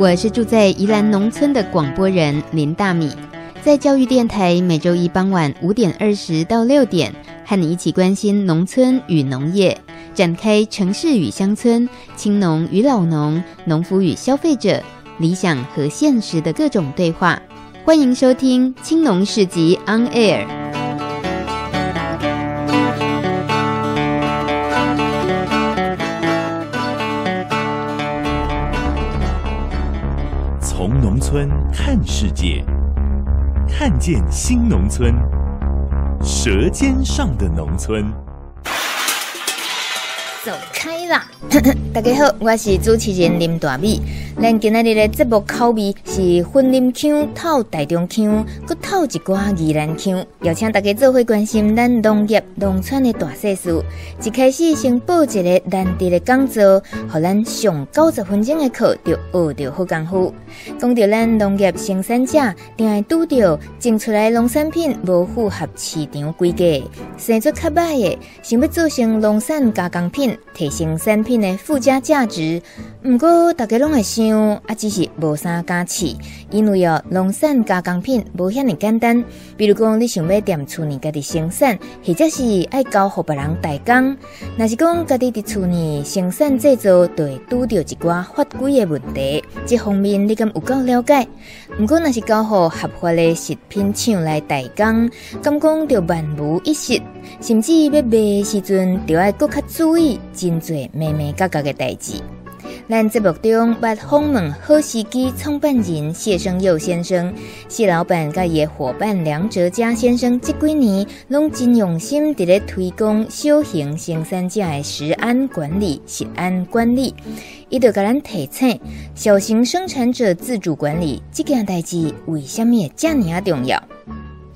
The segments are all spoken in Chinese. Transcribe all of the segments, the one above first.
我是住在宜兰农村的广播人林大米，在教育电台每周一傍晚五点二十到六点，和你一起关心农村与农业，展开城市与乡村、青农与老农、农夫与消费者、理想和现实的各种对话。欢迎收听《青农市集 On Air》。村看世界，看见新农村，舌尖上的农村。走开啦！大家好，我是主持人林大美。咱今日的节目口味是云林腔套台中腔，搁套一寡宜兰腔，邀请大家做伙关心咱农业农村的大细事。一开始先报一个难得的讲座，互咱上九十分钟的课就学到好功夫。讲到咱农业生产者，定会拄到种出来农产品无符合市场规格，生做较歹的，想要做成农产加工品，提升产品的附加价值。毋过大家拢会想。啊，只是无啥加持，因为哦，农产加工品无遐尔简单。比如讲，你想要踮厝内家己生产，或者是爱交互别人代工，若是讲家己伫厝内生产制造，就会拄着一寡法规的问题。这方面你敢有够了解？毋过若是交互合法的食品厂来代工，敢讲着万无一失，甚至要卖的时阵，就要搁较注意真侪眉眉角角的代志。咱节目中捌访问好时机创办人谢生佑先生，谢老板甲伊伙伴梁哲嘉先生，这几年拢真用心伫咧推广小型生产者的食安管理、食安管理，伊就甲咱提醒小型生产者自主管理这件代志为虾米会这么重要？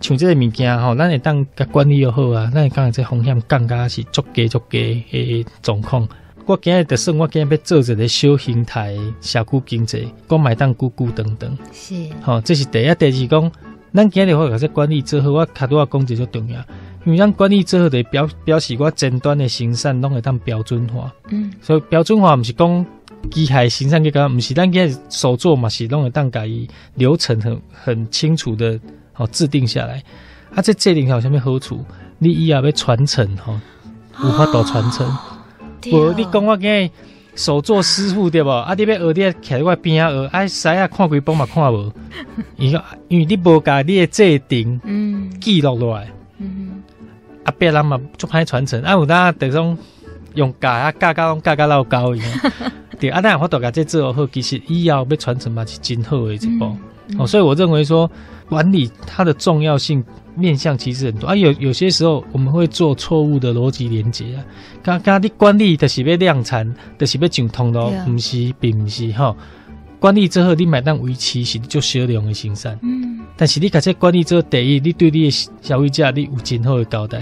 像即个物件吼，咱会当甲管理又好啊，咱会讲这风险降加是足低足低的状况。我今日就算我今日要做一个小型态社区经济，讲买当久久等等，是，好、哦，这是第一。第二讲，咱今日话把这管理做好，我较多话讲这就重要，因为咱管理做好就表表示我前端的生产拢会当标准化。嗯，所以标准化不是讲机械生产个，不是咱今日手做嘛，是拢会当改流程很很清楚的，好、哦、制定下来。啊，这制定好下面好处，你以后要传承哈，无法度传承。哦无，你讲我今手作师傅对不？啊，你要学，你要徛在我边仔学，啊，谁啊看几本嘛看无？因为因为你无甲你的制定，嗯，记录落来，嗯，啊，别人嘛就歹传承，啊，有当这种用教啊教教教教老高一样，对，啊，那我都甲这做好，其实以后要传承嘛是真好的一步，哦、嗯。嗯，所以我认为说管理它的重要性。面向其实很多啊，有有些时候我们会做错误的逻辑连接啊。刚刚你管理的是要量产，的是要上通咯，不是，并不是哈。管理之后你买单维持是就少量的生产，嗯。但是你把这管理之后，第一，你对你的消费者你有真好的交代；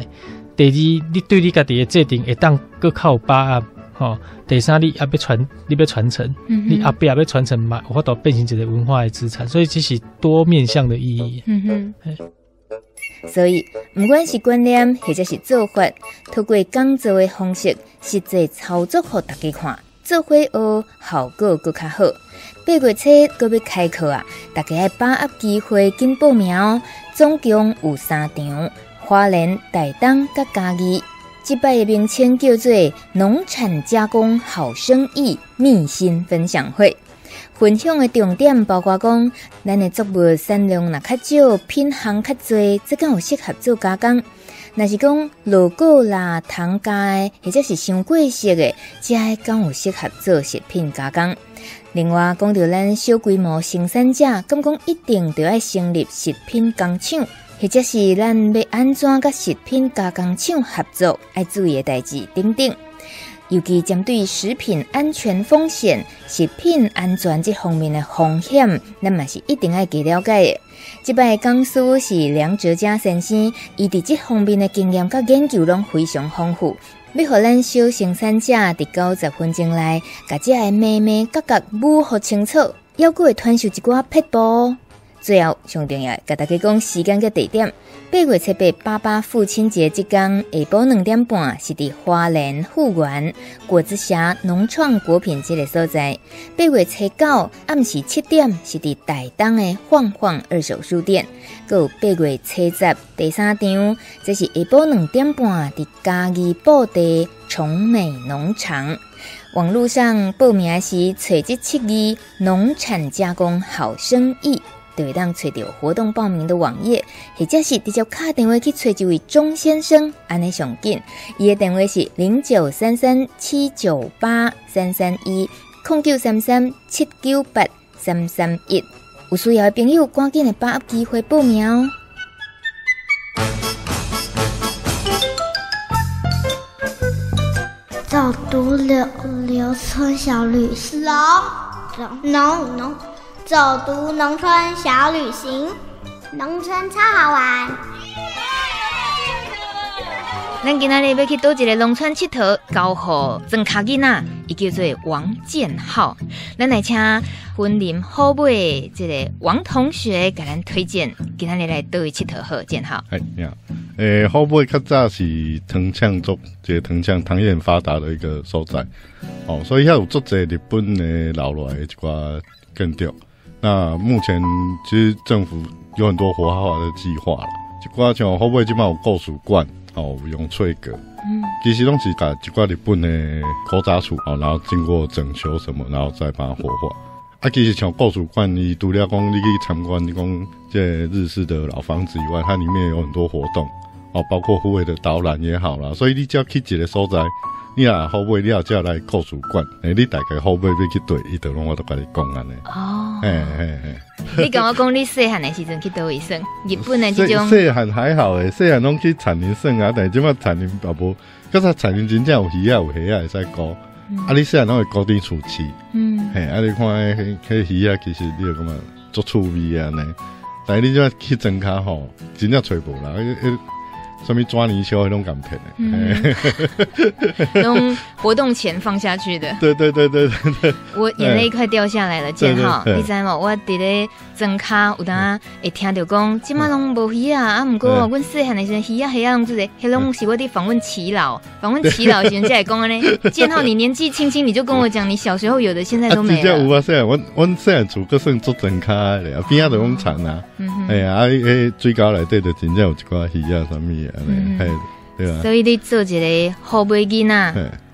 第二，你对你家己的制定会当更靠把握哈。第三，你要要传，你要传承，嗯、你阿爸要传承嘛，有法度变成一个文化的资产，所以这是多面向的意义。嗯哼。所以，不管是观念或者是做法，透过讲座的方式，实际操作给大家看，做伙学效果更较好。八月初阁要开课啊，大家要把握机会，紧报名哦。总共有三场：花莲、台东、甲嘉义。即摆的名称叫做“农产加工好生意秘辛分享会”。分享的重点包括讲，咱的作物产量若较少，品项较侪，这敢有适合做加工。若是讲落果啦、糖加，或者是伤过色的，这敢有适合做食品加工。另外，讲到咱小规模生产者，敢讲一定着要成立食品工厂，或者是咱要安怎甲食品加工厂合作，爱注意的代志等等。尤其针对食品安全风险、食品安全这方面的风险，咱嘛是一定要加了解的。即摆讲师是梁哲嘉先生，伊伫这方面的经验甲研究拢非常丰富。要互咱小生产者伫九十分钟内，甲这个眉眉角角模糊清楚，犹阁会传授一寡撇步。最后上重要，甲大家讲时间跟地点。八月七八爸爸父亲节即天下晡两点半是伫花莲富源果子社农创果品这个所在。八月七九暗时七点是伫台东的晃晃二手书店。搁有八月七十第三场，这是下晡两点半伫嘉义布袋崇美农场。网络上报名时，找这七字农产加工好生意。就会当找到活动报名的网页，或者是直接打电话去找这位钟先生，安尼上紧。伊的电话是零九三三七九八三三一，空九三三七九八三三一。有需要的朋友，赶紧来把握机会报名哦。早读柳柳村小旅行，农农农。走读农村小旅行，农村超好玩。咱今仔日要去倒一个农村佚佗，交予庄卡囡仔，伊叫做王建浩。咱来请婚林好尾这个王同学给咱推荐，今仔日来倒位佚佗好，建浩。哎，你好。诶，好尾较早是藤枪族，这个藤枪糖业很发达的一个所在。哦，所以遐有足侪日本的留落来一寡建筑。那目前其实政府有很多活化的计划了，一寡像好尾即摆有故事馆，哦，用翠阁，嗯，其实拢是把一寡日本的古早厝，哦，然后经过整修什么，然后再把它活化。啊，其实像故事馆，你除了讲你去参观，你讲这日式的老房子以外，它里面有很多活动，哦，包括户外的导览也好啦，所以你只要去一个所在。你啊，好尾你要叫来故事馆，诶，你大概好尾要去对，伊都拢我都甲你讲安尼。哦，嘿嘿嘿。你跟我讲，你细汉的时阵去倒位耍？日本的这种。细汉还好诶，细汉拢去田林耍啊，但系即马田林也无，可是田林真正有鱼啊，有虾啊会使搞。啊，你细汉拢会固定厝市。嗯。嘿，啊，你看迄迄鱼啊，其实你有感觉足趣味啊呢。但系你即马去庄卡吼，真正找无啦。什么抓泥鳅那种港片的，嗯，那种活动前放下去的，对对对对对，我眼泪快掉下来了，建浩，你知吗？我伫咧庄卡有当会听到讲，今马拢无鱼啊，啊，毋过阮细汉的时阵鱼啊虾啊拢做个，迄拢是我伫访问耆老，访问耆老时阵才会讲安尼。建浩，你年纪轻轻你就跟我讲，你小时候有的现在都没了。有啊，细汉我我细汉厝阁算做庄卡的，边仔都拢长啊，哎呀，啊，迄水沟内底就真正有一寡鱼啊，什嗯，对啊，所以你做一个好尾囡仔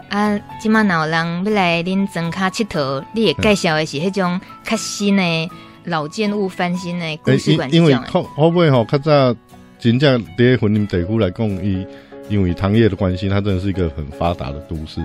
啊，今麦老人要来恁庄卡佚佗，你也介绍的是迄种较新的老建物翻新的故事馆，欸。因为后后尾吼，较早真正伫云林地区来讲，伊因为糖业的关系，它真的是一个很发达的都市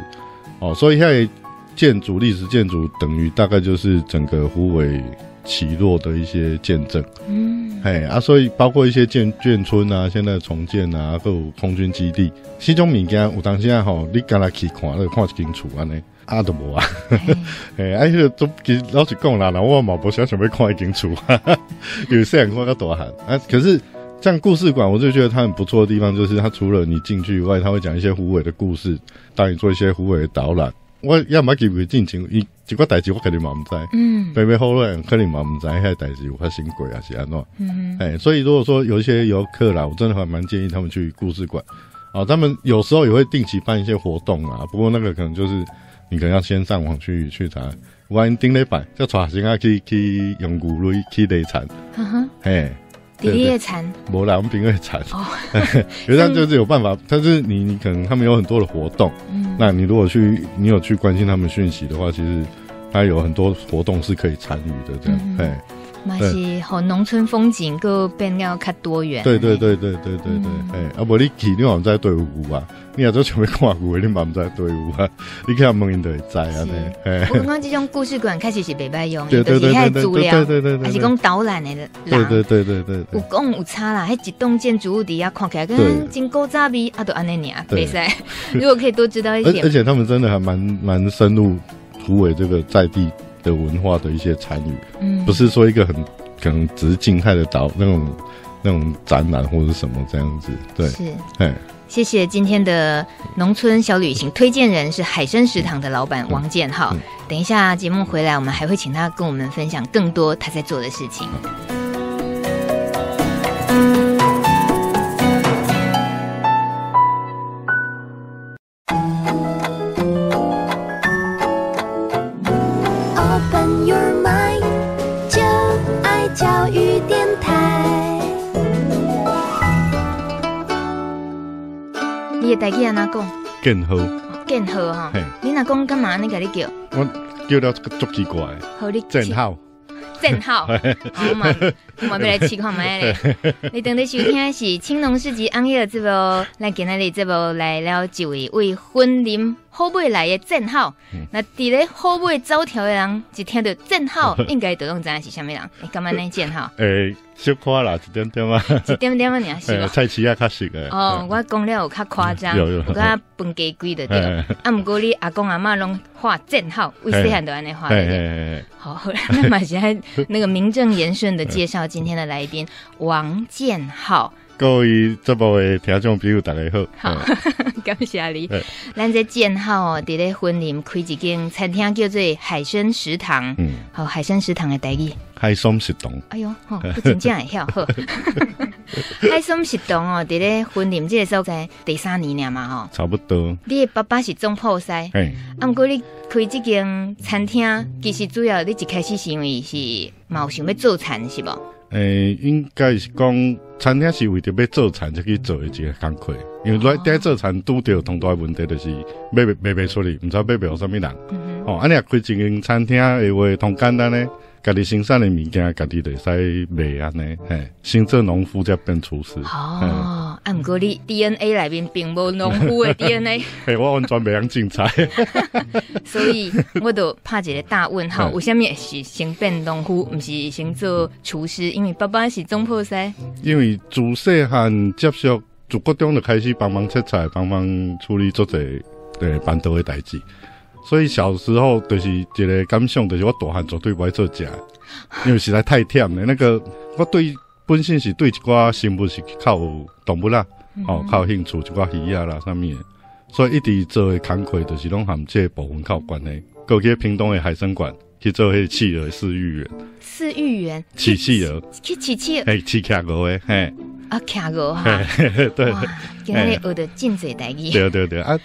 哦，所以现在建筑历史建筑等于大概就是整个湖尾。起落的一些见证，嗯，嘿啊，所以包括一些建眷村啊，现在重建啊，各有空军基地，这种物件有当时啊吼，你敢来去看，你看一间厝安尼，啊都无啊，嘿，啊，迄个都其实老实讲啦，那我嘛不想想要看一间厝，因为虽然看较大汉。啊，可是像故事馆，我就觉得它很不错的地方，就是它除了你进去以外，它会讲一些虎尾的故事，带你做一些虎尾的导览。我要买机会进前，伊一个代志我肯定嘛唔知，嗯，白白好乱，肯定嘛唔知，遐代志有发生过啊，是安怎？嗯，哎，所以如果说有一些游客啦，我真的还蛮建议他们去故事馆，啊，他们有时候也会定期办一些活动啊，不过那个可能就是你可能要先上网去去查，万一顶礼拜叫带学生啊去去用鱼类去类产，哈哈，哎。你也馋，没啦，我们平会馋。哦，有这样就是有办法，但是你你可能他们有很多的活动，嗯，那你如果去，你有去关心他们讯息的话，其实他有很多活动是可以参与的，这样，哎、嗯。嘛是和农村风景个变要较多元。对对对对对对对，哎，啊无你记住我们在队伍啊，你也做前面看话古，你忙在队伍啊，你看阿梦因都会知我。刚刚这种故事馆开始是被摆用，都是以他主聊，还是讲导览来的？对对对对对。武功有差啦，还几栋建筑物底下看起来跟金狗扎比，啊都安尼尔，袂使。如果可以多知道一点，而且他们真的还蛮蛮深入土尾这个在地。的文化的一些参与，嗯，不是说一个很可能只是静态的导那种那种展览或者什么这样子，对，是，哎，谢谢今天的农村小旅行推荐人是海参食堂的老板王建浩，等一下节目回来，我们还会请他跟我们分享更多他在做的事情。台语安怎讲？建好，建好哈。你若讲干嘛？你甲你叫？我叫了这个足奇怪。好，你正 好。正好，好嘛，我们要来试看卖咧。你等你收听的是青龙市集红叶这部，来今日这部来了一位为婚礼好买来的正好。那伫咧好买走跳的人，就听到正好，应该都拢知影是虾米人？你干嘛那正好？诶，小夸啦，一点点啊，一点点啊，你是吧？菜市啊，较实个。哦，我讲了有较夸张，有有，我讲分家贵的对。啊，毋过你阿公阿嬷拢画正号，为细汉都安尼画的。好，那么现在 那个名正言顺的介绍今天的来宾王建浩。各位这部的听众朋友，大家好。好，感谢你。咱这建浩哦，伫咧婚礼开一间餐厅，叫做海参食堂。嗯，好，海参食堂的台语。海参食堂。哎呦，不真正会晓好。海参食堂哦，伫咧婚礼这个所在第三年了嘛，吼。差不多。你的爸爸是总铺师。哎。啊，不过你。开这间餐厅，其实主要你一开始是因为是嘛有想要做餐，是不？诶、欸，应该是讲餐厅是为着要做餐才去做的一个工课，因为来在做餐拄到同大问题，就是卖卖卖出去，唔知卖卖互什么人。嗯、哦，安尼开一间餐厅的话，同简单呢。家己生产的物件，家己就使卖安尼，嘿，先做农夫再变厨师。哦，啊，毋过你 DNA 内面并无农夫的 DNA。嘿，我完全袂晓种菜。所以我就拍一个大问号，为什么是先变农夫，毋是先做厨师？因为爸爸是总铺师。因为自细汉接触，自国中就开始帮忙切菜，帮忙处理做这对办桌的代志。所以小时候就是一个感想，就是我大汉绝对不爱做食，因为实在太忝了。那个我对本身是对一寡生物是靠动物啦，哦，靠兴趣一寡鱼啊啦啥物，所以一直做的工课就是拢含这部分靠关系。过去屏东的海参馆去做迄企鹅饲育员，饲育员，饲企鹅，去饲企鹅，哎，饲企鹅诶，嘿，啊，企鹅哈，对，今日学的真济代志，对对对。啊。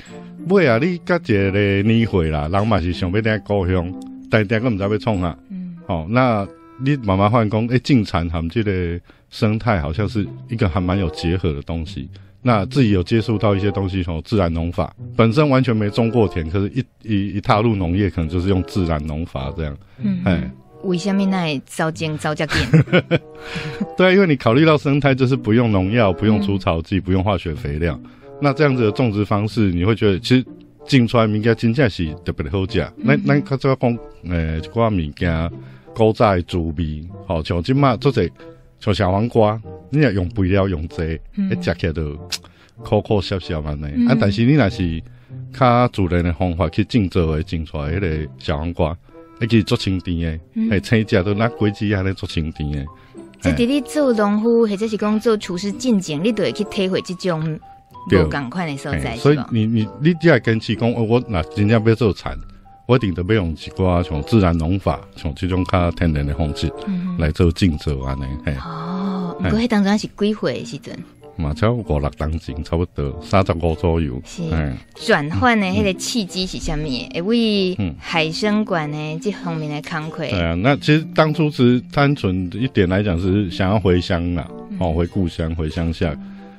尾啊，你甲一个年会啦，人嘛是想要点故乡，但点个毋知要创啊。嗯，好、哦，那你慢慢发现讲，诶、欸，进产含这个生态好像是一个还蛮有结合的东西。那自己有接触到一些东西，从自然农法本身完全没种过田，可是一一一踏入农业，可能就是用自然农法这样。嗯，哎，为什么那招精招加变？对啊，因为你考虑到生态，就是不用农药，不用除草剂，嗯、不用化学肥料。那这样子的种植方式，你会觉得其实种出来物件真正是特别的好食。那那较早讲，诶，一寡物件古早的滋味，好像今嘛做者像小黄瓜，你若用肥料用济，一食起来都口口涩涩安尼。啊，但是你若是较自然的方法去种植的种出来迄个小黄瓜，会其实做清甜的，诶，青食都拿果子安尼做清甜的。即伫你做农夫或者是讲做厨师进前，你都会去体会这种。对，赶快的所在，所以你你你只要坚持讲，我那真正要做产，我一定得要用一寡像自然农法，像这种较天然的方式来做种植安尼。哦，不过迄当中是几岁时阵？嘛，差五六当前，差不多三十五左右。是转换的迄个契机是虾米？因为海生馆的这方面的工课。对啊，那其实当初是单纯一点来讲，是想要回乡啦，哦，回故乡，回乡下。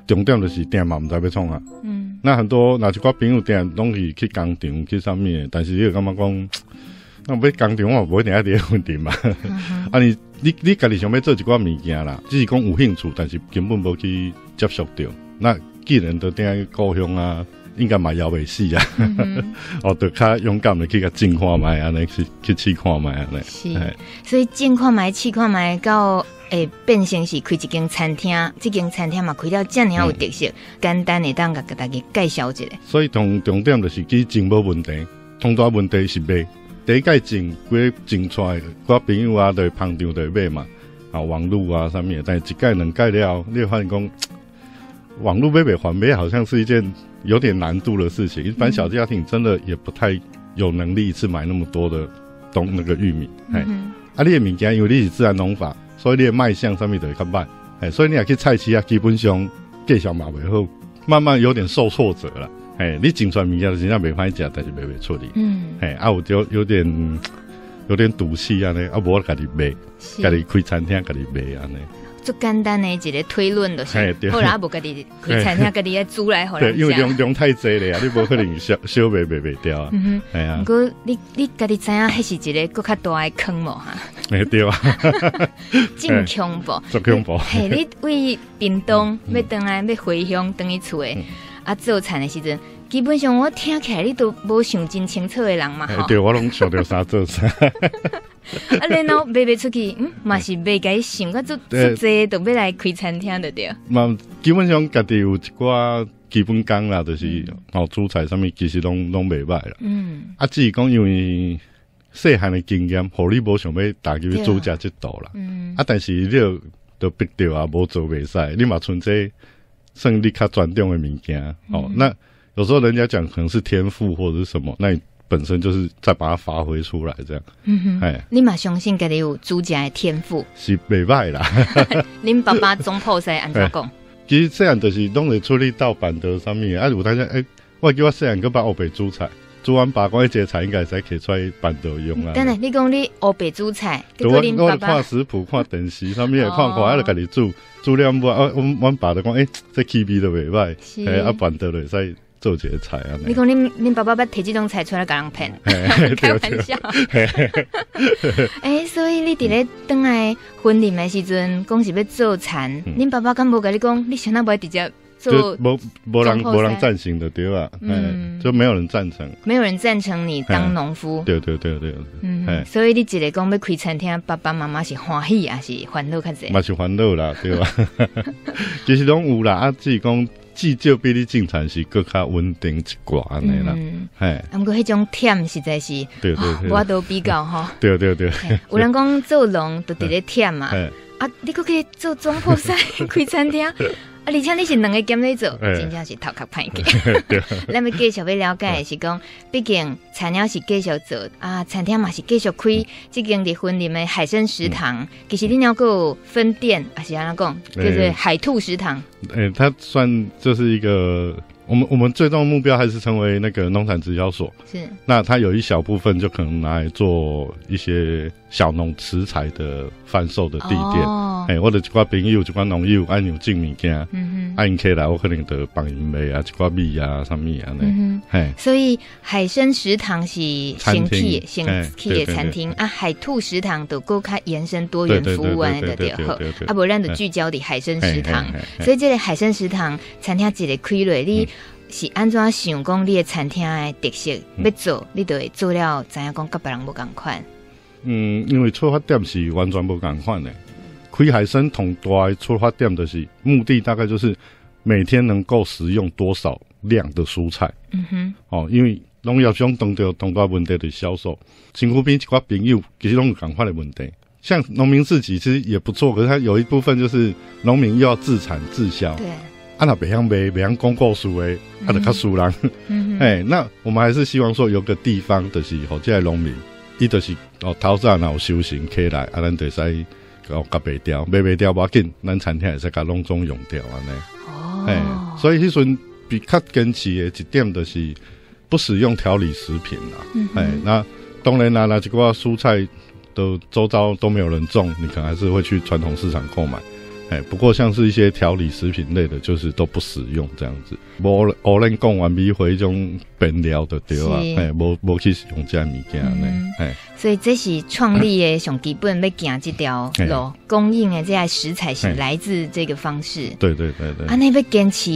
重点就是店嘛，毋知要创啊。嗯，那很多那几个朋友店拢是去工厂去上面，但是你又感觉讲，那要工厂我无一定要点稳定嘛。啊，你你你家己想要做一寡物件啦，只是讲有兴趣，但是根本无去接触着。那既然都点故乡啊，应该嘛要未死啊。哦，就较勇敢的去甲进看卖安尼去去试看卖安尼。是，所以进看卖、试看卖到。诶，变成是开一间餐厅，这间餐厅嘛开了这样有特色，嗯、简单的当个给大家介绍一下。所以同重点就是其实种无问题，同大问题是卖。第一届种，规种出来，我朋友啊，对捧场对买嘛，啊，网络啊上面，但是一届两届了，你会发现讲，网络买卖还买好像是一件有点难度的事情。一般小家庭真的也不太有能力一次买那么多的东那个玉米。哎、啊，你的物件因为你是自然农法。所以你的卖相上面就会较慢，哎，所以你也去菜市啊，基本上介绍嘛袂好，慢慢有点受挫折了，哎，你种出来物件真正袂歹食，但是卖袂出去，嗯，哎，啊，有就有点有点赌气啊呢，啊，无我家己卖，家己开餐厅，家己卖啊呢。最简单的一个推论就是，后来无家己开餐厅，家己来煮来好了。因为量量太济了呀，你无可能 烧烧卖卖卖掉啊。嗯哼，系啊。不过你你家己知影，还是一个更较大的坑无哈？没对啊，真恐怖，真恐怖。嘿，你为屏东要回来，要回乡，等于厝诶，啊，做菜的时阵，基本上我听起来你都无想真清楚的人嘛。对，我拢想着啥做啥。啊，然后卖卖出去，嗯，嘛是卖个想个做做这，都要来开餐厅的对。嘛，基本上家己有一寡基本功啦，就是哦，煮菜上面其实拢拢袂歹啦。嗯，啊，只是讲因为细汉的经验，互你无想要大家去煮食即道啦。嗯，啊，但是你就都逼着啊，无做袂使，你嘛存这算你较专长的物件。哦，那有时候人家讲可能是天赋或者是什么，那你。本身就是再把它发挥出来，这样。嗯哼，哎，你嘛相信家己有煮食的天赋？是袂歹啦。恁爸爸总铺师安怎讲？其实这样就是拢会处理到板德上面。啊，如果大家哎，我叫我细汉个把乌白煮菜，煮完把关一节菜应该才可以出来板凳用啊。等下，你讲你乌白煮菜，我我看食谱，看电视上面看看，啊，就家己煮，煮了不啊？我我爸就讲，哎，这气味都袂歹，哎，啊板凳嘞在。做这个菜啊！你讲恁恁爸爸要提这种菜出来给人骗？开玩笑。哎，所以你伫咧等来婚礼的时阵，讲是要做餐，恁爸爸敢无甲你讲？你想那不会直接做？无无人无人赞成的对吧？嗯，就没有人赞成，没有人赞成你当农夫。对对对对。嗯，所以你一个讲要开餐厅，爸爸妈妈是欢喜还是烦恼？较济？嘛是烦恼啦，对吧？其实拢有啦，啊，只是讲。至少比你正常是更较稳定一寡安尼啦，哎，不过迄种忝实在是，对对对，我都比较吼，对对对，有人讲做农都直咧忝嘛，啊，你可以做总铺师开餐厅。啊而且你是两个兼在做，真正是头壳歹记。咱们继续要了解的是讲，毕竟菜鸟是继续做啊，餐厅嘛是继续开。即间的婚礼的海参食堂，其实你要够分店，还是安怎讲？就是海兔食堂。诶，它算就是一个。我们我们最终的目标还是成为那个农产直销所。是，那它有一小部分就可能拿来做一些小农食材的贩售的地点。哦，哎，我的一寡朋友、一寡农友按有进物件，嗯哼，爱客来我可能得帮伊卖啊，一寡米啊，什么啊，嗯哼，嘿。所以海参食堂是先开先开的餐厅啊，海兔食堂都够开延伸多元服务啊，那个点好。啊，不然就聚焦的海参食堂。所以这个海参食堂餐厅一个开落你。是安怎想讲你的餐厅的特色要做，你就会做了，知影讲甲别人无共款。嗯，因为出发点是完全无共款的。开海参同大的出发点就是目的，大概就是每天能够食用多少量的蔬菜。嗯哼。哦，因为农业上碰到同大问题的销售，辛苦边一寡朋友其实拢有共款的问题。像农民自己其实也不错，可是他有一部分就是农民又要自产自销。对。啊，那别样卖，别样广告书诶，啊，就较输人。哎，那我们还是希望说有个地方，就是好这农民，伊就是哦，头早然后修行起来，啊，咱就使哦，甲卖掉，卖卖掉，无要紧，咱餐厅也是甲拢总用掉安尼。哦，哎，所以迄阵比较坚持的一点，就是不使用调理食品啦。嗯，哎，那当然啦，那几个蔬菜都周遭都没有人种，你可能还是会去传统市场购买。哎，不过像是一些调理食品类的，就是都不使用这样子。无无人讲完米回种本料的对啊？哎，无无去使用这样物件呢。哎，所以这是创立的上基本要行这条路，供应的这些食材是来自这个方式。对对对对。啊，那要坚持，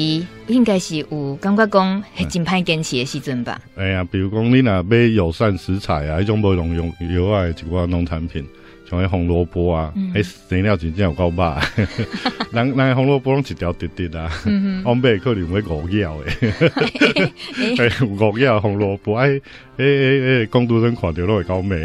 应该是有感觉讲系真歹坚持的时阵吧？哎呀，比如讲你若买友善食材啊，一种无农用药啊一寡农产品。像迄红萝卜啊，迄生了真正有够肉，人人红萝卜拢一条直直啊，我买可能会五咬诶，诶 五咬红萝卜，哎哎哎哎，工读生看到都会搞美，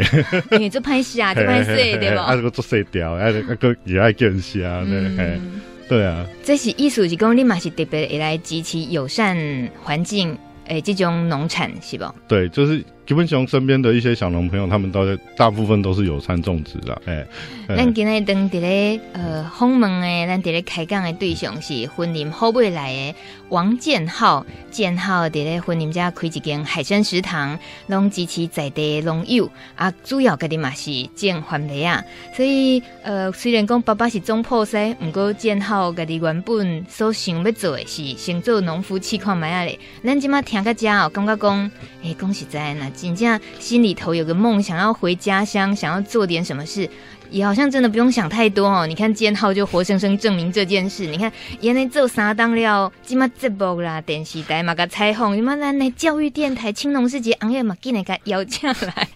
因为做歹势啊，做歹势对不？啊，这个做细条，啊个也爱见虾呢，对啊。这是意思是讲，你嘛是特别会来支持友善环境诶，这种农产是不？对，就是。基本上身边的一些小农朋友，他们都大部分都是有参种植的。哎，咱今日登伫咧呃访问诶，咱伫咧开讲的对象是婚林后未来诶王建浩，建浩伫咧婚林家开一间海鲜食堂，拢支持在地农友啊，主要家己嘛是种番麦啊，所以呃虽然讲爸爸是总铺西，毋过建浩家己原本所想要做诶是先做农夫试看卖啊咧，咱即马听个遮哦，感觉讲诶讲实在那。真正心里头有个梦，想要回家乡，想要做点什么事，也好像真的不用想太多哦。你看建浩就活生生证明这件事。你看原来做三档了，今嘛直播啦，电视台嘛个彩虹，你嘛咱来教育电台青农世界行业嘛，给你个邀请来。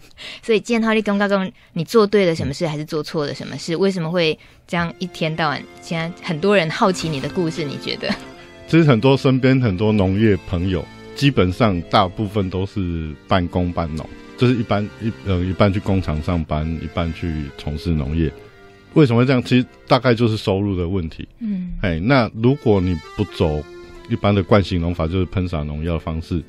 所以建浩，你刚刚讲你做对了什么事，还是做错了什么事？为什么会这样一天到晚？现在很多人好奇你的故事，你觉得？其实很多身边很多农业朋友。基本上大部分都是半工半农，就是一般一呃一半去工厂上班，一半去从事农业。为什么会这样？其实大概就是收入的问题。嗯，哎，那如果你不走一般的惯性农法，就是喷洒农药的方式，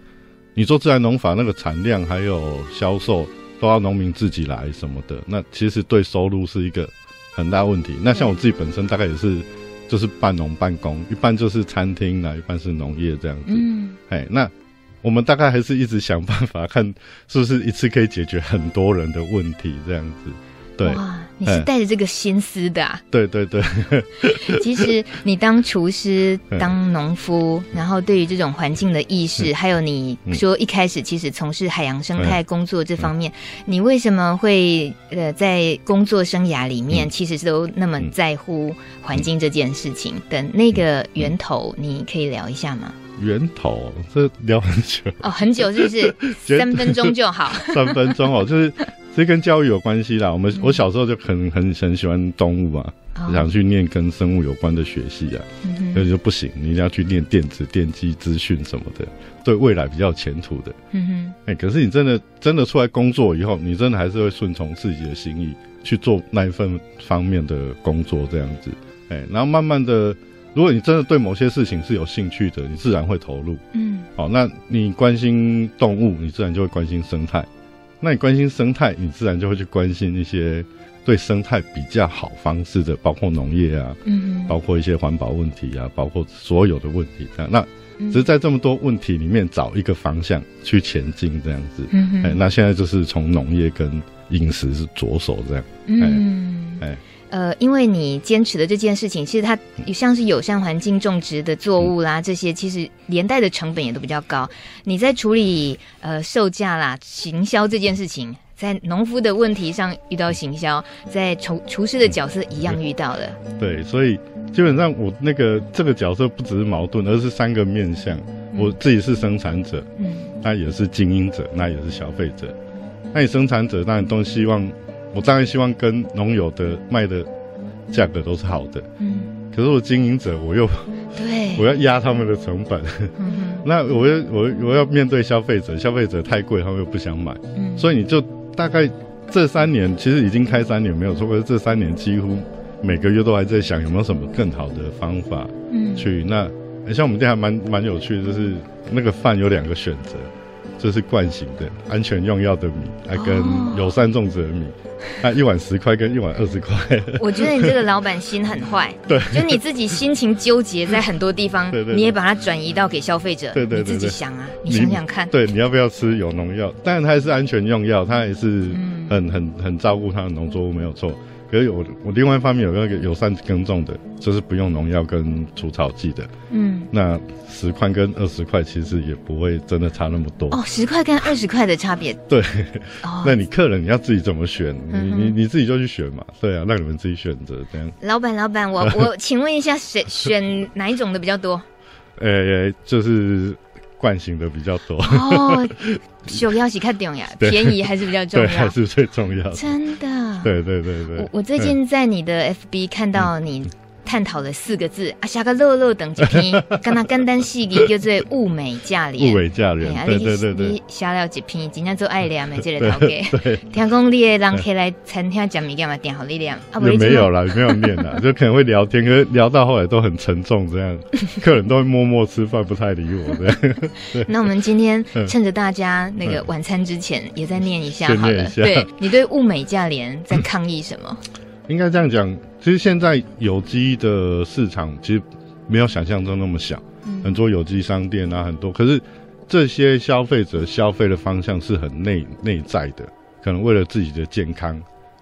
你做自然农法，那个产量还有销售都要农民自己来什么的，那其实对收入是一个很大问题。那像我自己本身大概也是。就是半农半工，一半就是餐厅啦，一半是农业这样子。嗯，哎，那我们大概还是一直想办法看，是不是一次可以解决很多人的问题这样子。对，哇，你是带着这个心思的啊？对对对。其实你当厨师、当农夫，然后对于这种环境的意识，还有你说一开始其实从事海洋生态工作这方面，你为什么会呃在工作生涯里面其实是都那么在乎环境这件事情的那个源头，你可以聊一下吗？源头这聊很久哦，很久是不是？三分钟就好。三分钟哦，就是。这跟教育有关系啦。我们我小时候就很很很喜欢动物啊，嗯、想去念跟生物有关的学系啊，所以、嗯、哼就不行，你一定要去念电子、电机、资讯什么的，对未来比较有前途的。嗯哼，哎、欸，可是你真的真的出来工作以后，你真的还是会顺从自己的心意去做那一份方面的工作，这样子。哎、欸，然后慢慢的，如果你真的对某些事情是有兴趣的，你自然会投入。嗯，好，那你关心动物，你自然就会关心生态。那你关心生态，你自然就会去关心一些对生态比较好方式的，包括农业啊，嗯哼，包括一些环保问题啊，包括所有的问题这样。那只是在这么多问题里面找一个方向去前进这样子。哎，那现在就是从农业跟饮食是着手这样。嗯，哎。呃，因为你坚持的这件事情，其实它像是友善环境种植的作物啦，这些其实连带的成本也都比较高。你在处理呃售价啦、行销这件事情，在农夫的问题上遇到行销，在厨厨师的角色一样遇到了。对，所以基本上我那个这个角色不只是矛盾，而是三个面向。我自己是生产者，嗯，那也是经营者，那也是消费者。那你生产者当然都希望。我当然希望跟农友的卖的价格都是好的，嗯，可是我经营者我又对，我要压他们的成本，嗯、哼。那我又我我要面对消费者，消费者太贵，他们又不想买，嗯，所以你就大概这三年其实已经开三年没有错，可是这三年几乎每个月都还在想有没有什么更好的方法，嗯，去那像我们店还蛮蛮有趣的，就是那个饭有两个选择。就是惯行的安全用药的米，还跟友善种植的米，那、oh. 一碗十块跟一碗二十块。我觉得你这个老板心很坏，对，就你自己心情纠结在很多地方，对对对，你也把它转移到给消费者，对，对对对，你自己想啊，你想想看，对，你要不要吃有农药？当然它也是安全用药，它也是很很很照顾它的农作物，没有错。可是我我另外一方面有那个友善耕种的，就是不用农药跟除草剂的。嗯，那十块跟二十块其实也不会真的差那么多。哦，十块跟二十块的差别。对。哦。那你客人你要自己怎么选？嗯、你你你自己就去选嘛。对啊，让你们自己选择这样。老板，老板，我我请问一下，选 选哪一种的比较多？呃、欸，就是。惯性的比较多。哦，首要是看重呀，便宜还是比较重要，还是最重要的。真的，对对对对。我我最近在你的 FB 看到你探讨了四个字啊，下个乐乐等一篇，跟他简单细节叫做物美价廉。物美价廉，对对对对。你写了一篇，真正做爱念的这个头家。听讲你的人客来餐厅讲物件嘛，点好你念。也没有啦，没有念啦，就可能会聊天，可是聊到后来都很沉重，这样客人都会默默吃饭，不太理我这样。那我们今天趁着大家那个晚餐之前，也再念一下好了。对，你对物美价廉在抗议什么？应该这样讲，其实现在有机的市场其实没有想象中那么小，嗯、很多有机商店啊，很多。可是这些消费者消费的方向是很内内在的，可能为了自己的健康，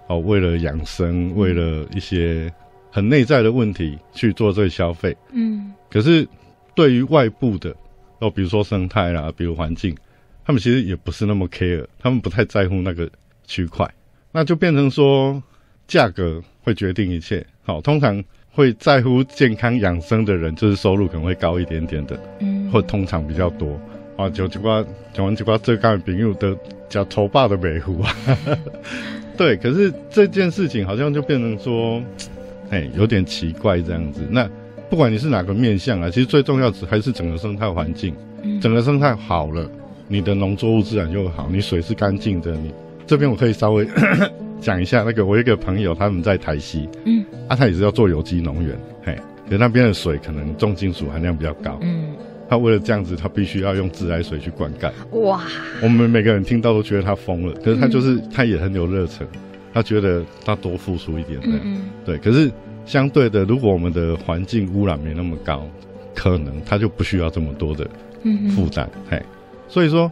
哦，为了养生，为了一些很内在的问题去做这个消费。嗯。可是对于外部的，哦，比如说生态啦，比如环境，他们其实也不是那么 care，他们不太在乎那个区块，那就变成说。价格会决定一切。好，通常会在乎健康养生的人，就是收入可能会高一点点的，嗯，或通常比较多。啊，就几挂讲完几挂，这刚朋友的叫头霸的美户啊。对，可是这件事情好像就变成说，哎，有点奇怪这样子。那不管你是哪个面向啊，其实最重要的还是整个生态环境，整个生态好了，你的农作物自然就好，你水是干净的。你这边我可以稍微。讲一下那个，我一个朋友他们在台西，嗯，啊，他也是要做有机农园，嘿，可是那边的水可能重金属含量比较高，嗯，他为了这样子，他必须要用自来水去灌溉，哇，我们每个人听到都觉得他疯了，可是他就是、嗯、他也很有热忱，他觉得他多付出一点这样，嗯，对，可是相对的，如果我们的环境污染没那么高，可能他就不需要这么多的负担，嘿，所以说，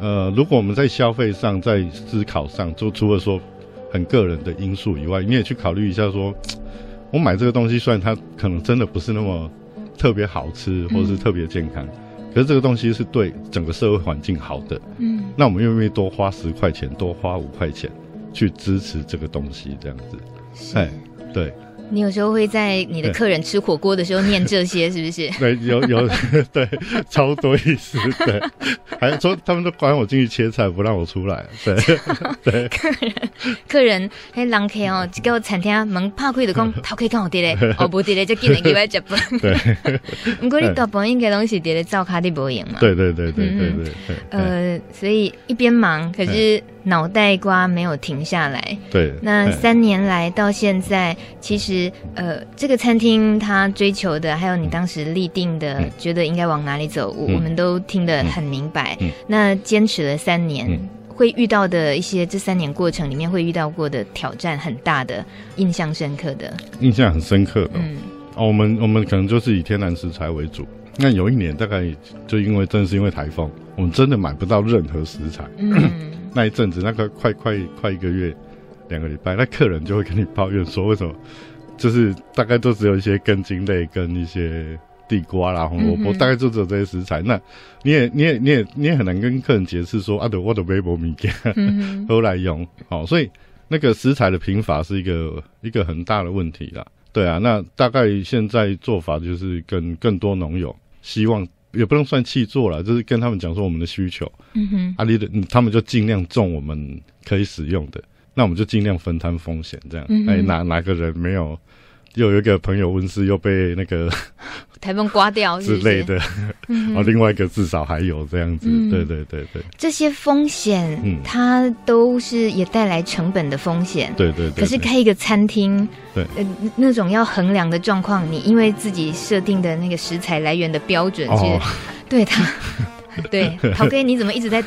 呃，如果我们在消费上，在思考上，就除了说。很个人的因素以外，你也去考虑一下说，我买这个东西，虽然它可能真的不是那么特别好吃，或者是特别健康，嗯，可是这个东西是对整个社会环境好的，嗯，那我们愿不愿意多花十块钱，多花五块钱去支持这个东西？这样子，哎，对。你有时候会在你的客人吃火锅的时候念这些，是不是？对，有有对，超多意思。对，还说他们都管我进去切菜，不让我出来。对 对，客人客人还人客哦，一个餐厅门怕开的讲头可以看我爹嘞，哦不爹嘞，就进来给我吃饭。对，不过你大部分应该拢是爹嘞照卡的无用嘛。对对对对对对。呃，所以一边忙，可是脑袋瓜没有停下来。对。那三年来到现在，其实。呃，这个餐厅他追求的，还有你当时立定的，嗯、觉得应该往哪里走，我、我们都听得很明白。嗯、那坚持了三年，嗯、会遇到的一些这三年过程里面会遇到过的挑战很大的，印象深刻的，印象很深刻的。嗯，哦，我们我们可能就是以天然食材为主。那有一年大概就因为正是因为台风，我们真的买不到任何食材。嗯，那一阵子那个快快快一个月，两个礼拜，那客人就会跟你抱怨说为什么？就是大概都只有一些根茎类跟一些地瓜啦、红萝卜，大概就只有这些食材。那你也你也你也你也很难跟客人解释说啊，对，我的微波米给都来用。好，所以那个食材的贫乏是一个一个很大的问题啦。对啊，那大概现在做法就是跟更多农友希望也不能算弃作了，就是跟他们讲说我们的需求。嗯哼，阿里的他们就尽量种我们可以使用的，那我们就尽量分摊风险，这样。哎，哪哪个人没有？又有一个朋友温室又被那个 台风刮掉之类的，然 后另外一个至少还有这样子，嗯、对对对对。这些风险，嗯，它都是也带来成本的风险，对对对。可是开一个餐厅，对，呃，那种要衡量的状况，你因为自己设定的那个食材来源的标准，其实、哦、对他，对，陶哥，你怎么一直在？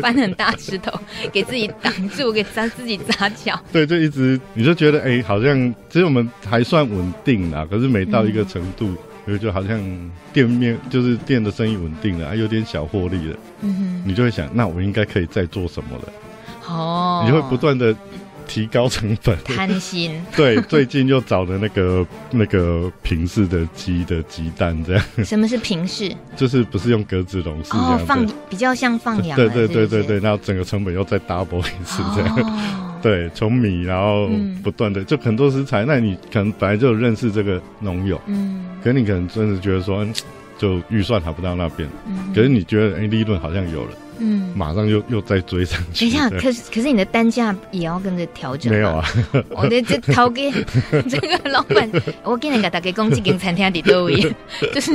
搬很大石头给自己挡住，给砸自己砸脚。对，就一直你就觉得哎、欸，好像其实我们还算稳定啦。可是每到一个程度，就、嗯、就好像店面就是店的生意稳定了，还有点小获利了。嗯哼，你就会想，那我应该可以再做什么了？哦，你就会不断的。提高成本，贪心。对，最近又找了那个那个平式的鸡的鸡蛋，这样。什么是平式？就是不是用格子笼式这样哦，放比较像放养。对对对对对，然后整个成本又再 double 一次这样。哦、对，从米然后不断的、嗯、就很多食材，那你可能本来就认识这个农友，嗯，可你可能真的觉得说，就预算还不到那边，嗯，可是你觉得哎，利润好像有了。嗯，马上又又再追上去。等一下，可是可是你的单价也要跟着调整。没有啊，我的这掏给 这个老板，我给你个大概公积金餐厅的都一样，就是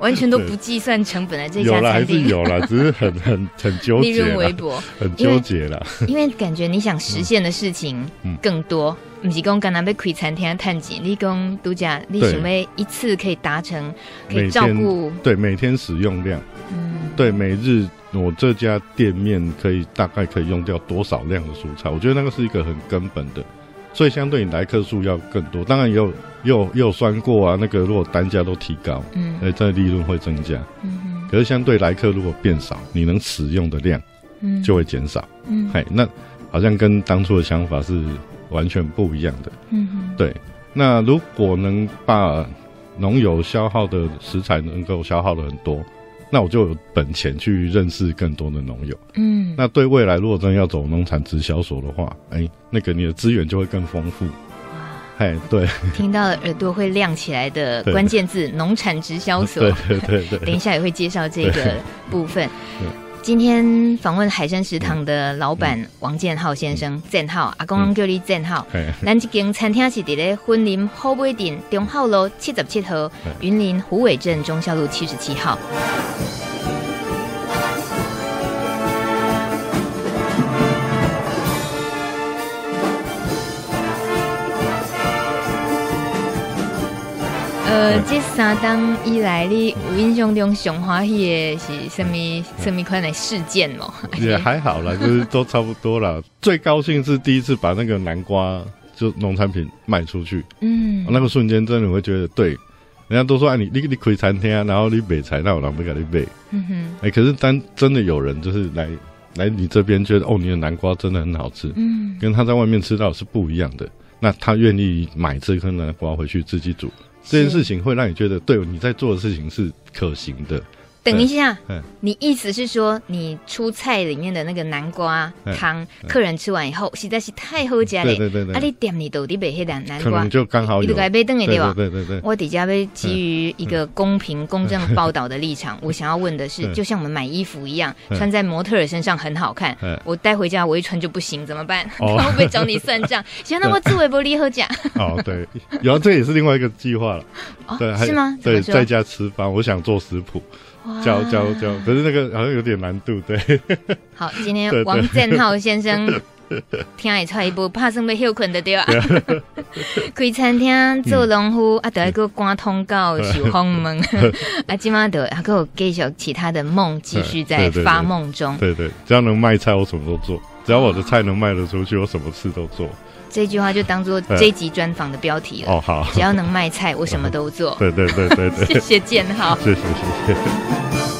完全都不计算成本的这家餐厅。有了，还是有了，只是很很很纠结，利润微薄，很纠结了。因为感觉你想实现的事情更多，不是讲刚刚被开餐厅探景，你讲度假，你准备一次可以达成，可以照顾对每天使用量，嗯，对每日。我这家店面可以大概可以用掉多少量的蔬菜？我觉得那个是一个很根本的，所以相对你来客数要更多。当然也有又又有算过啊，那个如果单价都提高，嗯，哎，这利润会增加，嗯哼。可是相对来客如果变少，你能使用的量，嗯，就会减少，嗯，嘿，那好像跟当初的想法是完全不一样的，嗯哼。对，那如果能把农友消耗的食材能够消耗的很多。那我就有本钱去认识更多的农友，嗯，那对未来如果真的要走农产直销所的话，哎、欸，那个你的资源就会更丰富，哇，哎，对，听到耳朵会亮起来的关键字“农产直销所”，对对对对，等一下也会介绍这个部分。今天访问海山食堂的老板王建浩先生，建、嗯、浩阿公叫你建浩。咱这间餐厅是伫咧云林虎尾镇中孝路七十七号，云林虎尾镇中孝路七十七号。呃，这三档以来，你有印象中上欢喜的是什么什么款的事件吗？也 还好啦，就是都差不多啦。最高兴是第一次把那个南瓜就农产品卖出去，嗯，那个瞬间真的会觉得，对，人家都说哎，你你你开餐厅啊，然后你卖菜，那我哪会给你卖？嗯哼，哎、欸，可是当真的有人就是来来你这边，觉得哦，你的南瓜真的很好吃，嗯，跟他在外面吃到是不一样的，那他愿意买这颗南瓜回去自己煮。这件事情会让你觉得，对你在做的事情是可行的。等一下，你意思是说，你出菜里面的那个南瓜汤，客人吃完以后实在是太好吃了。对对对，啊，你店里到底卖黑南南瓜，就刚好有。对吧？对对对。我底下被基于一个公平公正报道的立场，我想要问的是，就像我们买衣服一样，穿在模特儿身上很好看，我带回家我一穿就不行，怎么办？我 会不会找你算账？行，那我自卫不利和讲。哦，对，然后这也是另外一个计划了。对，是吗？对，在家吃饭，我想做食谱。教教教，可是那个好像有点难度，对。好，今天王建浩先生听一出一步怕什么休困的对吧？开餐厅做农夫啊，得一个关通告守红门啊，今晚得还有继续其他的梦，继续在发梦中。对对，只要能卖菜，我什么都做；只要我的菜能卖得出去，我什么事都做。这句话就当做这集专访的标题了。哦，好，只要能卖菜，我什么都做。对对对对对，谢谢建浩，谢谢谢谢。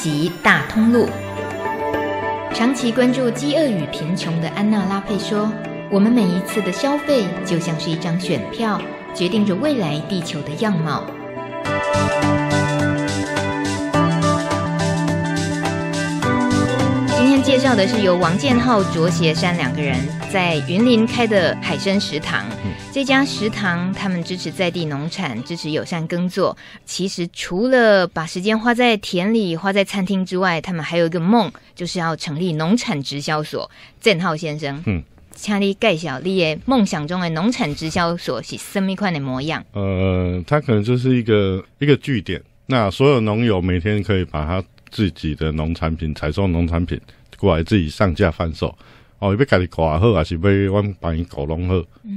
集大通路，长期关注饥饿与贫穷的安娜拉佩说：“我们每一次的消费就像是一张选票，决定着未来地球的样貌。”今天介绍的是由王建浩、卓协山两个人在云林开的海生食堂。这家食堂，他们支持在地农产，支持友善耕作。其实除了把时间花在田里、花在餐厅之外，他们还有一个梦，就是要成立农产直销所。郑浩先生，嗯，请你介绍你的梦想中的农产直销所是什么款的模样？呃，它可能就是一个一个据点，那所有农友每天可以把他自己的农产品、采收农产品过来自己上架贩售。哦，要给你挂好，还是要我们帮你搞弄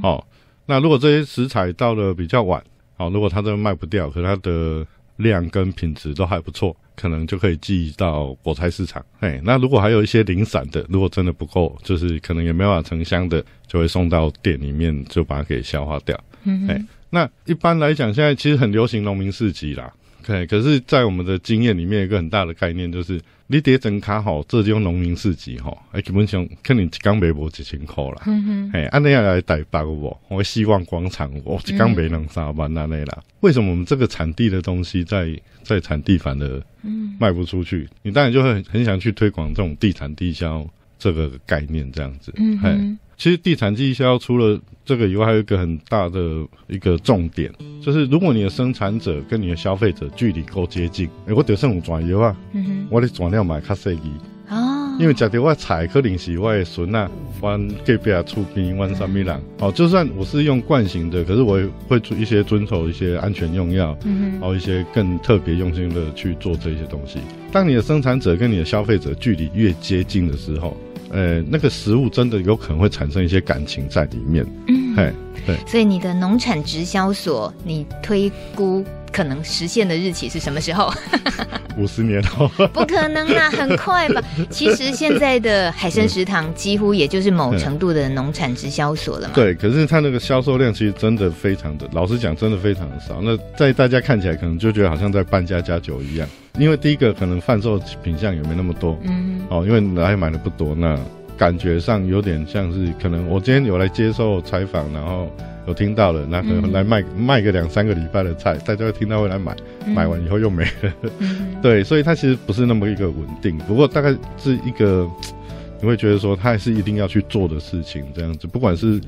好？哦。那如果这些食材到了比较晚，好，如果它都卖不掉，可它的量跟品质都还不错，可能就可以寄到果菜市场。哎，那如果还有一些零散的，如果真的不够，就是可能也没办法成箱的，就会送到店里面，就把它给消化掉。嗯，哎，那一般来讲，现在其实很流行农民市集啦。对，可是，在我们的经验里面，有一个很大的概念就是，你得整卡好，这就农民市集哈，哎，基本上肯定一缸卖无一千块啦。嗯哼，哎，按那样来带包我，我希望广场我一缸卖两三万那类啦。为什么我们这个产地的东西在在产地反而卖不出去？你当然就会很，很想去推广这种地产地销这个概念，这样子。嗯哼。其实地产经销除了这个以外，还有一个很大的一个重点，就是如果你的生产者跟你的消费者距离够接近，哎，我得上转油啊，我得转料买卡设计哦，因为假如我菜可能是我的孙啊，阮隔壁厝边阮什么人，哦，就算我是用惯型的，可是我也会做一些遵守一些安全用药，嗯哼，然后一些更特别用心的去做这些东西。当你的生产者跟你的消费者距离越接近的时候。呃，那个食物真的有可能会产生一些感情在里面。嗯，嘿，对。所以你的农产直销所，你推估可能实现的日期是什么时候？五十年后？不可能啦，很快吧？其实现在的海生食堂几乎也就是某程度的农产直销所了嘛。对，可是它那个销售量其实真的非常的，老实讲，真的非常的少。那在大家看起来可能就觉得好像在办家家酒一样。因为第一个可能贩售品相也没那么多，嗯，哦，因为来买的不多，那感觉上有点像是可能我今天有来接受采访，然后有听到了，那可能来卖卖个两三个礼拜的菜，大家会听到会来买，买完以后又没了，嗯、对，所以它其实不是那么一个稳定，不过大概是一个你会觉得说他还是一定要去做的事情，这样子，不管是。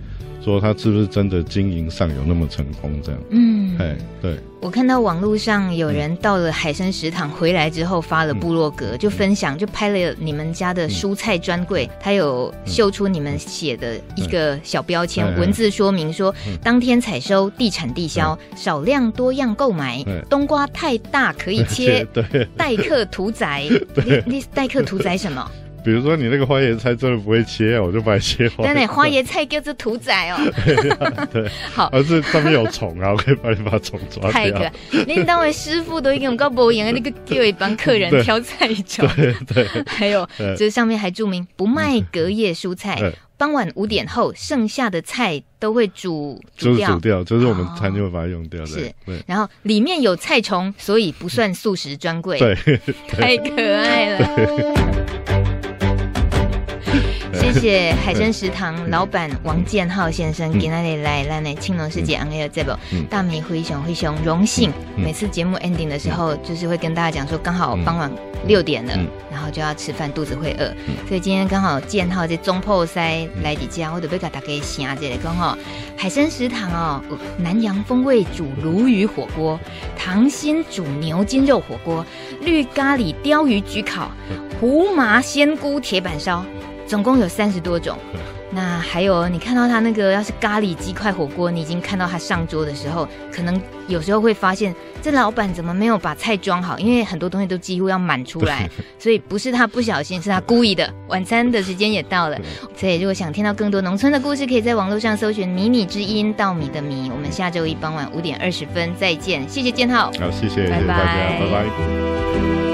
说他是不是真的经营上有那么成功？这样，嗯，哎，对，我看到网络上有人到了海生食堂回来之后发了部落格，就分享，就拍了你们家的蔬菜专柜，他有秀出你们写的一个小标签，文字说明说，当天采收，地产地销，少量多样购买，冬瓜太大可以切，待客屠宰，你你待客屠宰什么？比如说你那个花椰菜真的不会切，我就把它切花。对，花椰菜叫做屠宰哦。对，好，而是上面有虫啊，我可以帮你把虫抓掉。太可爱，你当为师傅都已经搞不赢，那个给我一帮客人挑菜种。对对。还有，这上面还注明不卖隔夜蔬菜，傍晚五点后剩下的菜都会煮煮掉，煮掉，就是我们餐厅会把它用掉的。是，然后里面有菜虫，所以不算素食专柜。对，太可爱了。谢谢海生食堂老板王建浩先生，今天来来来青龙世界 on air 这部大米灰熊灰熊荣幸，每次节目 ending 的时候，就是会跟大家讲说，刚好傍晚六点了，然后就要吃饭，肚子会饿，所以今天刚好建浩在中破塞来你家，我就要给大家写这个刚好海生食堂哦，南洋风味煮鲈鱼火锅，糖心煮牛筋肉火锅，绿咖喱鲷鱼焗烤，胡麻鲜菇铁板烧。总共有三十多种，那还有你看到他那个要是咖喱鸡块火锅，你已经看到他上桌的时候，可能有时候会发现这老板怎么没有把菜装好，因为很多东西都几乎要满出来，所以不是他不小心，是他故意的。晚餐的时间也到了，所以如果想听到更多农村的故事，可以在网络上搜寻“迷你之音”稻米的米。我们下周一傍晚五点二十分再见，谢谢建浩，好，谢谢，拜拜，拜拜。